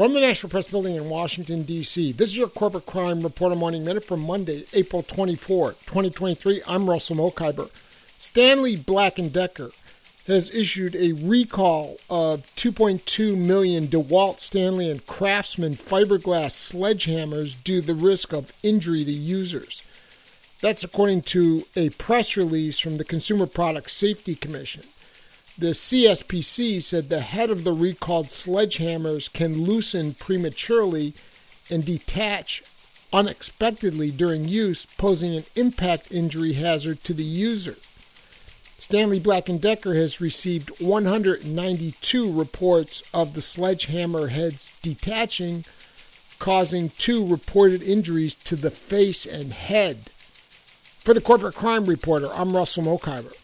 From the National Press Building in Washington, D.C., this is your Corporate Crime Reporter Morning Minute for Monday, April 24, 2023. I'm Russell Mokhiber. Stanley Black & Decker has issued a recall of 2.2 million DeWalt, Stanley, and Craftsman fiberglass sledgehammers due to the risk of injury to users. That's according to a press release from the Consumer Product Safety Commission. The CSPC said the head of the recalled sledgehammers can loosen prematurely and detach unexpectedly during use, posing an impact injury hazard to the user. Stanley Black & Decker has received 192 reports of the sledgehammer heads detaching, causing two reported injuries to the face and head. For the Corporate Crime Reporter, I'm Russell Mokhiber.